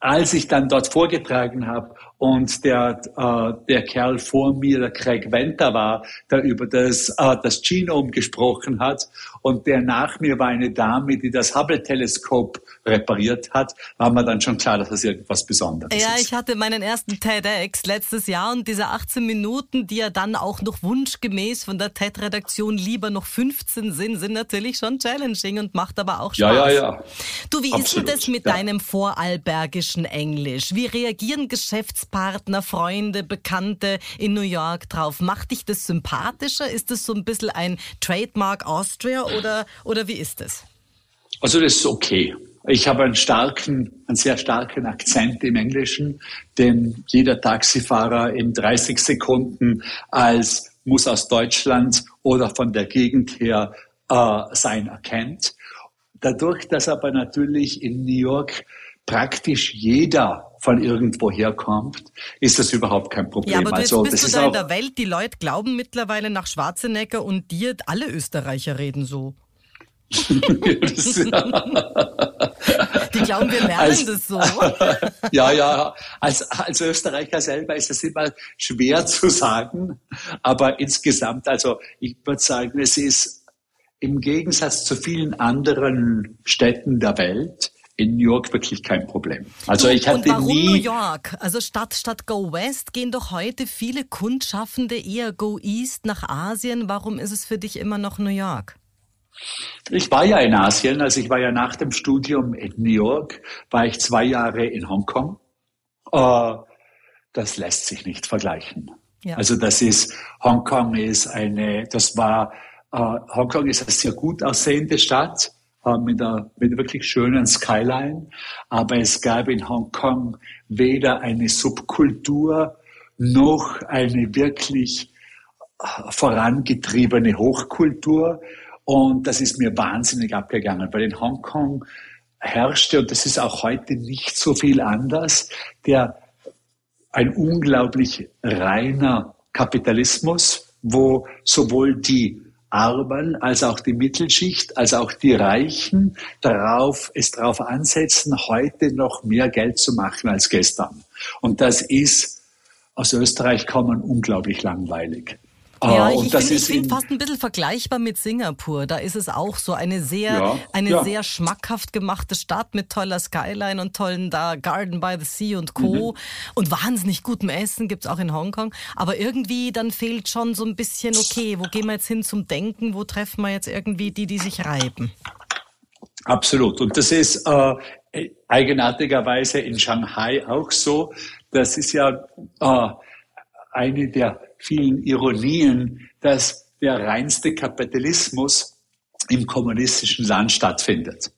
als ich dann dort vorgetragen habe und der, äh, der Kerl vor mir, der Craig Venter war, der über das, äh, das Genome gesprochen hat und der nach mir war eine Dame, die das Hubble-Teleskop repariert hat, war mir dann schon klar, dass das irgendwas Besonderes ja, ist. Ja, ich hatte meinen ersten TEDx letztes Jahr und diese 18 Minuten, die ja dann auch noch wunschgemäß von der TED-Redaktion lieber noch 15 sind, sind natürlich schon challenging und macht aber auch Spaß. Ja, ja, ja. Du, wie Absolut. ist denn das mit ja. deinem vorarlbergischen Englisch? Wie reagieren Geschäfts Partner, Freunde, Bekannte in New York drauf? Macht dich das sympathischer? Ist das so ein bisschen ein Trademark Austria oder, oder wie ist das? Also das ist okay. Ich habe einen starken, einen sehr starken Akzent im Englischen, den jeder Taxifahrer in 30 Sekunden als muss aus Deutschland oder von der Gegend her äh, sein erkennt. Dadurch, dass aber natürlich in New York praktisch jeder von irgendwo herkommt, ist das überhaupt kein Problem. Ja, aber du, jetzt also, bist du da in der Welt, die Leute glauben mittlerweile nach Schwarzenegger und dir, alle Österreicher reden so. die glauben, wir lernen als, das so. ja, ja. Als, als Österreicher selber ist es immer schwer zu sagen. Aber insgesamt, also ich würde sagen, es ist im Gegensatz zu vielen anderen Städten der Welt, in New York wirklich kein Problem. Also ich hatte und warum nie New York? Also statt statt Go West gehen doch heute viele Kundschaffende eher Go East nach Asien. Warum ist es für dich immer noch New York? Ich war ja in Asien, also ich war ja nach dem Studium in New York, war ich zwei Jahre in Hongkong. Uh, das lässt sich nicht vergleichen. Ja. Also das ist, Hongkong ist eine, das war, uh, Hongkong ist eine sehr gut aussehende Stadt äh, mit, einer, mit wirklich schönen Skyline. Aber es gab in Hongkong weder eine Subkultur noch eine wirklich äh, vorangetriebene Hochkultur. Und das ist mir wahnsinnig abgegangen, weil in Hongkong herrschte, und das ist auch heute nicht so viel anders, der ein unglaublich reiner Kapitalismus, wo sowohl die Armen als auch die Mittelschicht, als auch die Reichen darauf, es darauf ansetzen, heute noch mehr Geld zu machen als gestern. Und das ist aus Österreich kommen unglaublich langweilig. Ja, äh, ich, ich finde fast ein bisschen vergleichbar mit Singapur. Da ist es auch so eine sehr, ja, eine ja. sehr schmackhaft gemachte Stadt mit toller Skyline und tollen da Garden by the Sea und Co. Mhm. Und wahnsinnig gutem Essen gibt's auch in Hongkong. Aber irgendwie dann fehlt schon so ein bisschen, okay, wo gehen wir jetzt hin zum Denken? Wo treffen wir jetzt irgendwie die, die sich reiben? Absolut. Und das ist äh, eigenartigerweise in Shanghai auch so. Das ist ja äh, eine der vielen Ironien, dass der reinste Kapitalismus im kommunistischen Land stattfindet.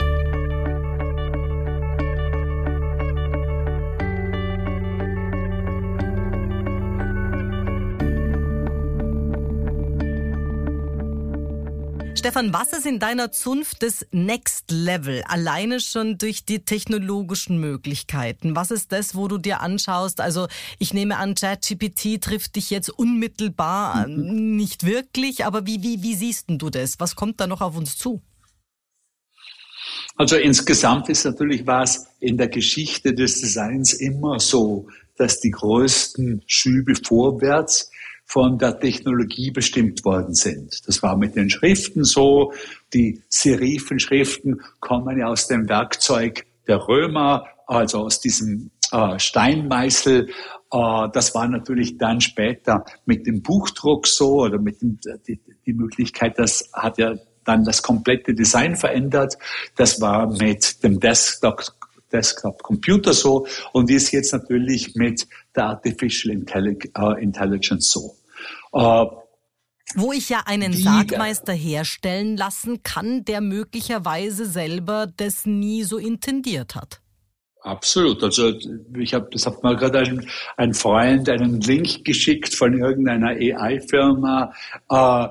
Stefan, was ist in deiner Zunft das Next Level? Alleine schon durch die technologischen Möglichkeiten. Was ist das, wo du dir anschaust? Also ich nehme an, ChatGPT trifft dich jetzt unmittelbar mhm. nicht wirklich, aber wie, wie, wie siehst du das? Was kommt da noch auf uns zu? Also insgesamt ist natürlich was in der Geschichte des Designs immer so, dass die größten Schübe vorwärts von der Technologie bestimmt worden sind. Das war mit den Schriften so. Die Serifenschriften kommen ja aus dem Werkzeug der Römer, also aus diesem äh, Steinmeißel. Äh, das war natürlich dann später mit dem Buchdruck so oder mit dem, die, die Möglichkeit, das hat ja dann das komplette Design verändert. Das war mit dem Desktop Desktop Computer so und ist jetzt natürlich mit der Artificial äh, Intelligence so. Äh, wo ich ja einen Sargmeister herstellen lassen kann, der möglicherweise selber das nie so intendiert hat. Absolut. Also ich habe, das hat mal gerade ein, ein Freund einen Link geschickt von irgendeiner AI-Firma, äh,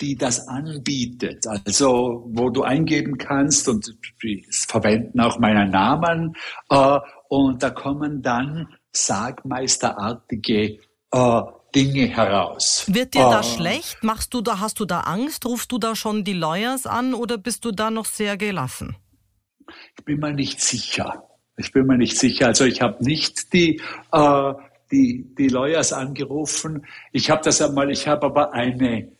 die das anbietet. Also wo du eingeben kannst und die verwenden auch meinen Namen äh, und da kommen dann Sargmeisterartige äh, Dinge heraus. Wird dir da äh, schlecht? Machst du da, hast du da Angst? Rufst du da schon die Lawyers an oder bist du da noch sehr gelassen? Ich bin mir nicht sicher. Ich bin mir nicht sicher. Also ich habe nicht die, äh, die, die Lawyers angerufen. Ich habe das einmal, ich habe aber eine,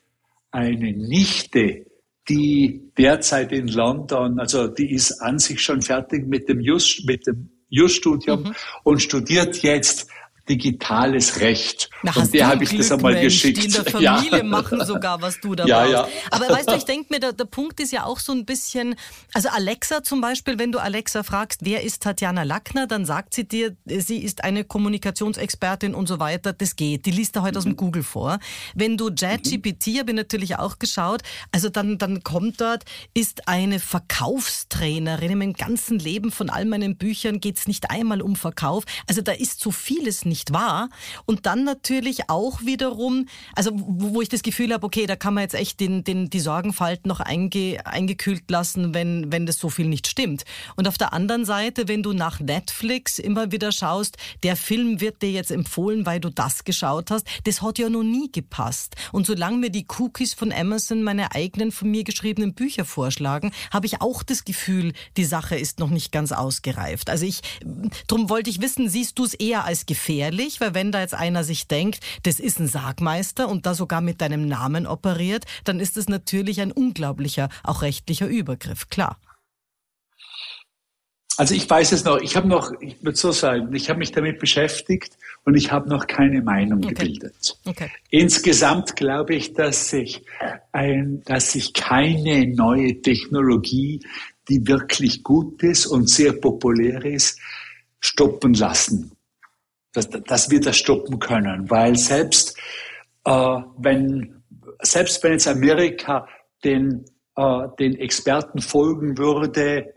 eine Nichte, die derzeit in London, also die ist an sich schon fertig mit dem Just, mit dem Just-Studium mhm. und studiert jetzt digitales Recht. Na, und der habe ich das einmal geschickt. Die in der Familie ja. machen sogar, was du da ja, brauchst. Ja. Aber weißt du, ich denke mir, der, der Punkt ist ja auch so ein bisschen, also Alexa zum Beispiel, wenn du Alexa fragst, wer ist Tatjana Lackner, dann sagt sie dir, sie ist eine Kommunikationsexpertin und so weiter. Das geht. Die liest da heute mhm. aus dem mhm. Google vor. Wenn du JetGPT, mhm. habe ich natürlich auch geschaut, also dann, dann kommt dort, ist eine Verkaufstrainerin. In meinem ganzen Leben von all meinen Büchern geht es nicht einmal um Verkauf. Also da ist so vieles nicht nicht wahr. Und dann natürlich auch wiederum, also wo, ich das Gefühl habe, okay, da kann man jetzt echt den, den, die Sorgenfalten noch einge, eingekühlt lassen, wenn, wenn das so viel nicht stimmt. Und auf der anderen Seite, wenn du nach Netflix immer wieder schaust, der Film wird dir jetzt empfohlen, weil du das geschaut hast, das hat ja noch nie gepasst. Und solange mir die Cookies von Amazon meine eigenen von mir geschriebenen Bücher vorschlagen, habe ich auch das Gefühl, die Sache ist noch nicht ganz ausgereift. Also ich, drum wollte ich wissen, siehst du es eher als Gefähr? Gefährlich, weil wenn da jetzt einer sich denkt, das ist ein Sargmeister und da sogar mit deinem Namen operiert, dann ist es natürlich ein unglaublicher, auch rechtlicher Übergriff, klar. Also ich weiß es noch, ich habe noch, ich würde so sagen, ich habe mich damit beschäftigt und ich habe noch keine Meinung okay. gebildet. Okay. Insgesamt glaube ich, dass sich ein, dass sich keine neue Technologie, die wirklich gut ist und sehr populär ist, stoppen lassen dass, dass wir das stoppen können. Weil selbst äh, wenn selbst wenn jetzt Amerika den, äh, den Experten folgen würde,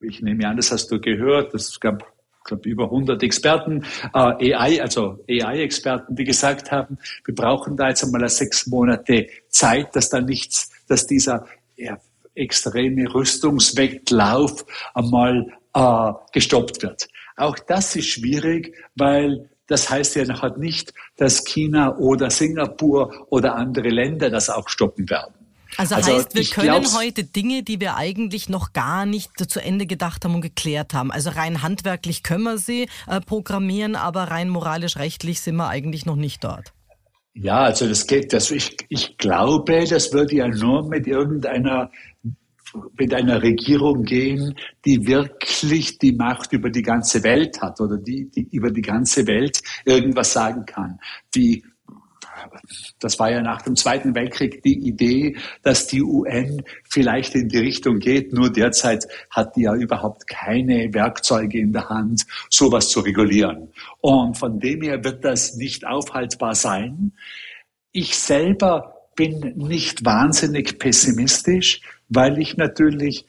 ich nehme an, das hast du gehört, es gab glaube über 100 Experten, äh, AI, also AI-Experten, die gesagt haben, wir brauchen da jetzt einmal sechs Monate Zeit, dass da nichts, dass dieser ja, extreme Rüstungswettlauf einmal äh, gestoppt wird. Auch das ist schwierig, weil das heißt ja noch nicht, dass China oder Singapur oder andere Länder das auch stoppen werden. Also, also heißt, wir können heute Dinge, die wir eigentlich noch gar nicht zu Ende gedacht haben und geklärt haben. Also rein handwerklich können wir sie äh, programmieren, aber rein moralisch-rechtlich sind wir eigentlich noch nicht dort. Ja, also das geht, das, ich, ich glaube, das würde ja nur mit irgendeiner mit einer Regierung gehen, die wirklich die Macht über die ganze Welt hat oder die, die über die ganze Welt irgendwas sagen kann. Die das war ja nach dem Zweiten Weltkrieg die Idee, dass die UN vielleicht in die Richtung geht. Nur derzeit hat die ja überhaupt keine Werkzeuge in der Hand, sowas zu regulieren. Und von dem her wird das nicht aufhaltbar sein. Ich selber bin nicht wahnsinnig pessimistisch, weil ich natürlich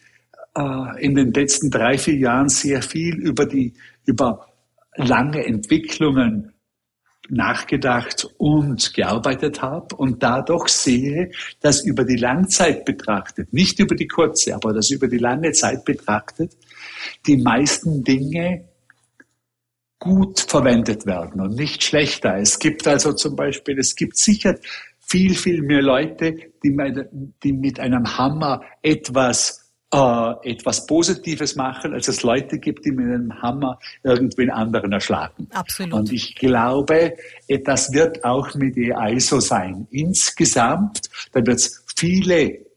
äh, in den letzten drei, vier Jahren sehr viel über die, über lange Entwicklungen nachgedacht und gearbeitet habe und dadurch sehe, dass über die Langzeit betrachtet, nicht über die kurze, aber dass über die lange Zeit betrachtet, die meisten Dinge gut verwendet werden und nicht schlechter. Es gibt also zum Beispiel, es gibt sicher viel, viel mehr Leute, die mit, die mit einem Hammer etwas äh, etwas Positives machen, als es Leute gibt, die mit einem Hammer irgendwen anderen erschlagen. Absolut. Und ich glaube, das wird auch mit AI so sein. Insgesamt, da wird es viele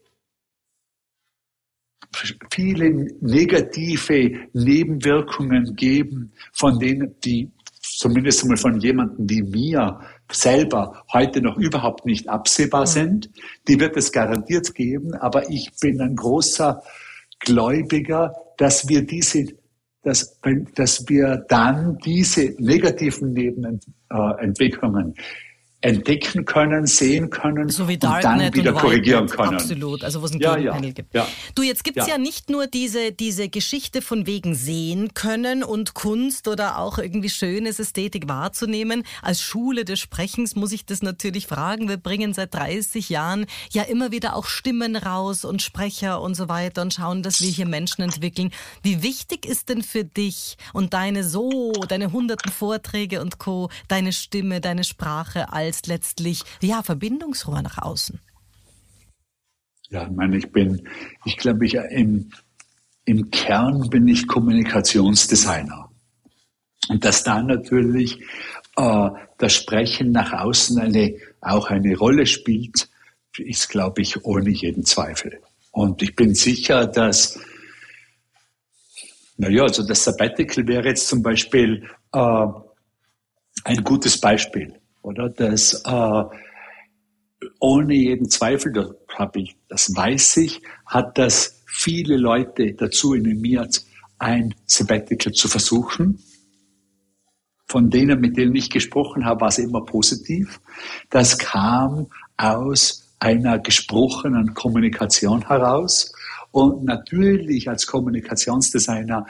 viele negative Nebenwirkungen geben, von denen die zumindest einmal von jemandem wie mir selber heute noch überhaupt nicht absehbar sind. Die wird es garantiert geben, aber ich bin ein großer Gläubiger, dass wir diese, dass, dass wir dann diese negativen Nebenentwicklungen entdecken können, sehen können so und dann wieder und korrigieren können. Absolut, also wo es ein ja, ja, gibt. Ja. Du, jetzt gibt es ja. ja. nicht nur diese, diese Geschichte von wegen sehen können und Kunst oder auch irgendwie schönes Ästhetik wahrzunehmen. Als Schule des Sprechens muss ich das natürlich fragen. Wir bringen seit 30 Jahren ja immer wieder auch Stimmen raus und Sprecher und so weiter und schauen, dass wir hier Menschen entwickeln. Wie wichtig ist denn für dich und deine so, deine hunderten Vorträge und Co., deine Stimme, deine Sprache als als letztlich ja Verbindungsrohr nach außen. Ja, ich meine, ich bin, ich glaube, ich im, im Kern bin ich Kommunikationsdesigner. Und dass da natürlich äh, das Sprechen nach außen eine, auch eine Rolle spielt, ist, glaube ich, ohne jeden Zweifel. Und ich bin sicher, dass, naja, also das Sabbatical wäre jetzt zum Beispiel äh, ein gutes Beispiel oder? Das äh, ohne jeden Zweifel, das habe ich, das weiß ich, hat das viele Leute dazu animiert, ein Sabbatical zu versuchen. Von denen, mit denen ich gesprochen habe, war es immer positiv. Das kam aus einer gesprochenen Kommunikation heraus. Und natürlich als Kommunikationsdesigner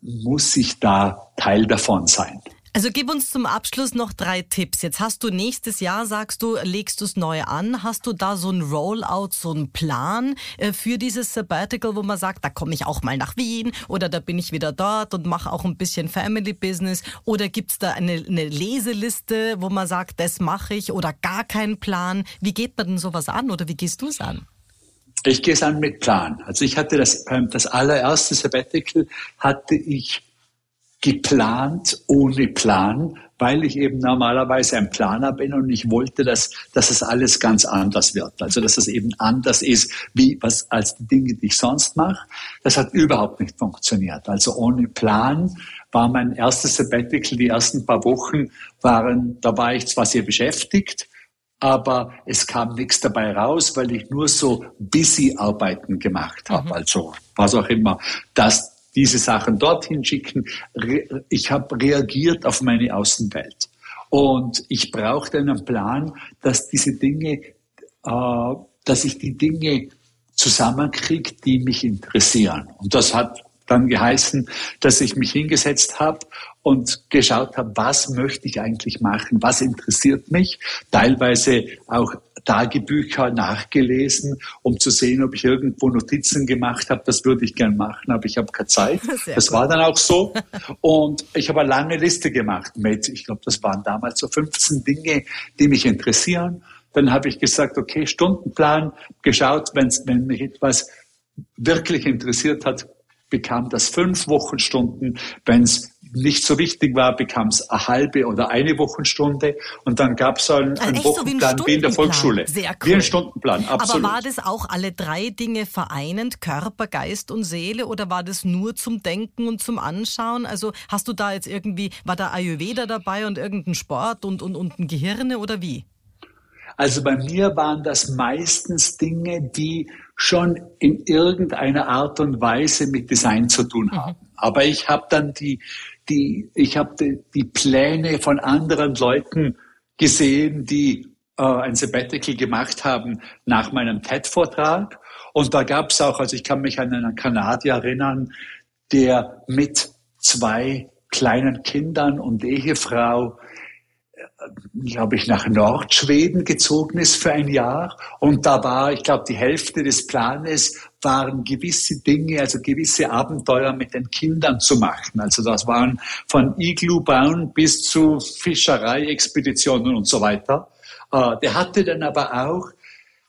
muss ich da Teil davon sein. Also gib uns zum Abschluss noch drei Tipps. Jetzt hast du nächstes Jahr, sagst du, legst du es neu an. Hast du da so ein Rollout, so einen Plan äh, für dieses Sabbatical, wo man sagt, da komme ich auch mal nach Wien oder da bin ich wieder dort und mache auch ein bisschen Family Business? Oder gibt es da eine, eine Leseliste, wo man sagt, das mache ich oder gar keinen Plan? Wie geht man denn sowas an oder wie gehst du es an? Ich gehe es an mit Plan. Also ich hatte das, das allererste Sabbatical hatte ich geplant ohne Plan, weil ich eben normalerweise ein Planer bin und ich wollte, dass, dass es alles ganz anders wird. Also, dass es eben anders ist, wie was, als die Dinge, die ich sonst mache. Das hat überhaupt nicht funktioniert. Also, ohne Plan war mein erstes Sabbatical, die ersten paar Wochen waren, da war ich zwar sehr beschäftigt, aber es kam nichts dabei raus, weil ich nur so busy Arbeiten gemacht habe. Mhm. Also, was auch immer. Das, diese Sachen dorthin schicken. Ich habe reagiert auf meine Außenwelt. Und ich brauchte einen Plan, dass diese Dinge, äh, dass ich die Dinge zusammenkriege, die mich interessieren. Und das hat dann geheißen, dass ich mich hingesetzt habe und geschaut habe, was möchte ich eigentlich machen, was interessiert mich, teilweise auch Tagebücher nachgelesen, um zu sehen, ob ich irgendwo Notizen gemacht habe. Das würde ich gern machen, aber ich habe keine Zeit. Sehr das gut. war dann auch so. Und ich habe eine lange Liste gemacht mit, ich glaube, das waren damals so 15 Dinge, die mich interessieren. Dann habe ich gesagt, okay, Stundenplan, geschaut, wenn's, wenn mich etwas wirklich interessiert hat, bekam das fünf Wochenstunden. Wenn es nicht so wichtig war, bekam es eine halbe oder eine Wochenstunde und dann gab es einen, einen Wochenplan so wie, wie, in der Volksschule. Sehr cool. Wie ein Stundenplan, absolut. Aber war das auch alle drei Dinge vereinend, Körper, Geist und Seele oder war das nur zum Denken und zum Anschauen? Also hast du da jetzt irgendwie, war da Ayurveda dabei und irgendein Sport und, und, und ein Gehirne oder wie? Also bei mir waren das meistens Dinge, die schon in irgendeiner Art und Weise mit Design zu tun mhm. haben. Mhm. Aber ich habe dann die, die, ich habe die, die, Pläne von anderen Leuten gesehen, die äh, ein Sabbatical gemacht haben nach meinem TED-Vortrag. Und da gab es auch, also ich kann mich an einen Kanadier erinnern, der mit zwei kleinen Kindern und Ehefrau glaube ich, nach Nordschweden gezogen ist für ein Jahr. Und da war, ich glaube, die Hälfte des Planes waren gewisse Dinge, also gewisse Abenteuer mit den Kindern zu machen. Also das waren von Iglu bauen bis zu Fischereiexpeditionen und so weiter. Äh, der hatte dann aber auch,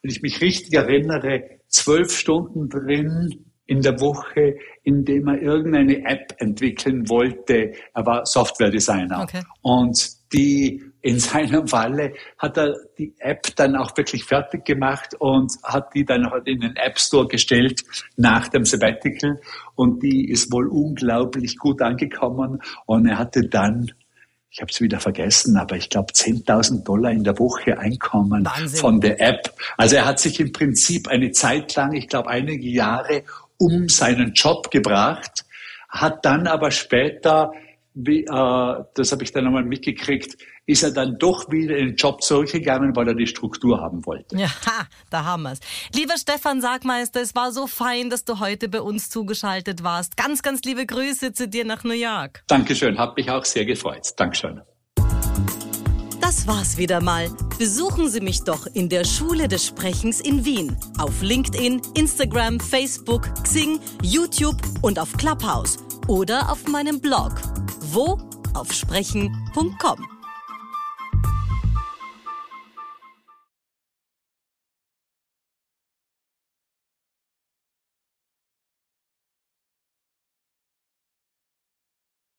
wenn ich mich richtig erinnere, zwölf Stunden drin in der Woche, in dem er irgendeine App entwickeln wollte. Er war Software-Designer. Okay. Und die in seinem Falle hat er die App dann auch wirklich fertig gemacht und hat die dann halt in den App Store gestellt nach dem Sabbatical und die ist wohl unglaublich gut angekommen und er hatte dann ich habe es wieder vergessen, aber ich glaube 10.000 Dollar in der Woche Einkommen Wahnsinn. von der App. Also er hat sich im Prinzip eine Zeit lang, ich glaube einige Jahre, um seinen Job gebracht, hat dann aber später wie, äh, das habe ich dann einmal mitgekriegt, ist er dann doch wieder in den Job zurückgegangen, weil er die Struktur haben wollte. Ja, da haben wir es. Lieber Stefan Sagmeister, es war so fein, dass du heute bei uns zugeschaltet warst. Ganz, ganz liebe Grüße zu dir nach New York. Dankeschön, hat mich auch sehr gefreut. Dankeschön. Das war's wieder mal. Besuchen Sie mich doch in der Schule des Sprechens in Wien. Auf LinkedIn, Instagram, Facebook, Xing, YouTube und auf Clubhouse. Oder auf meinem Blog wo? Auf sprechen.com.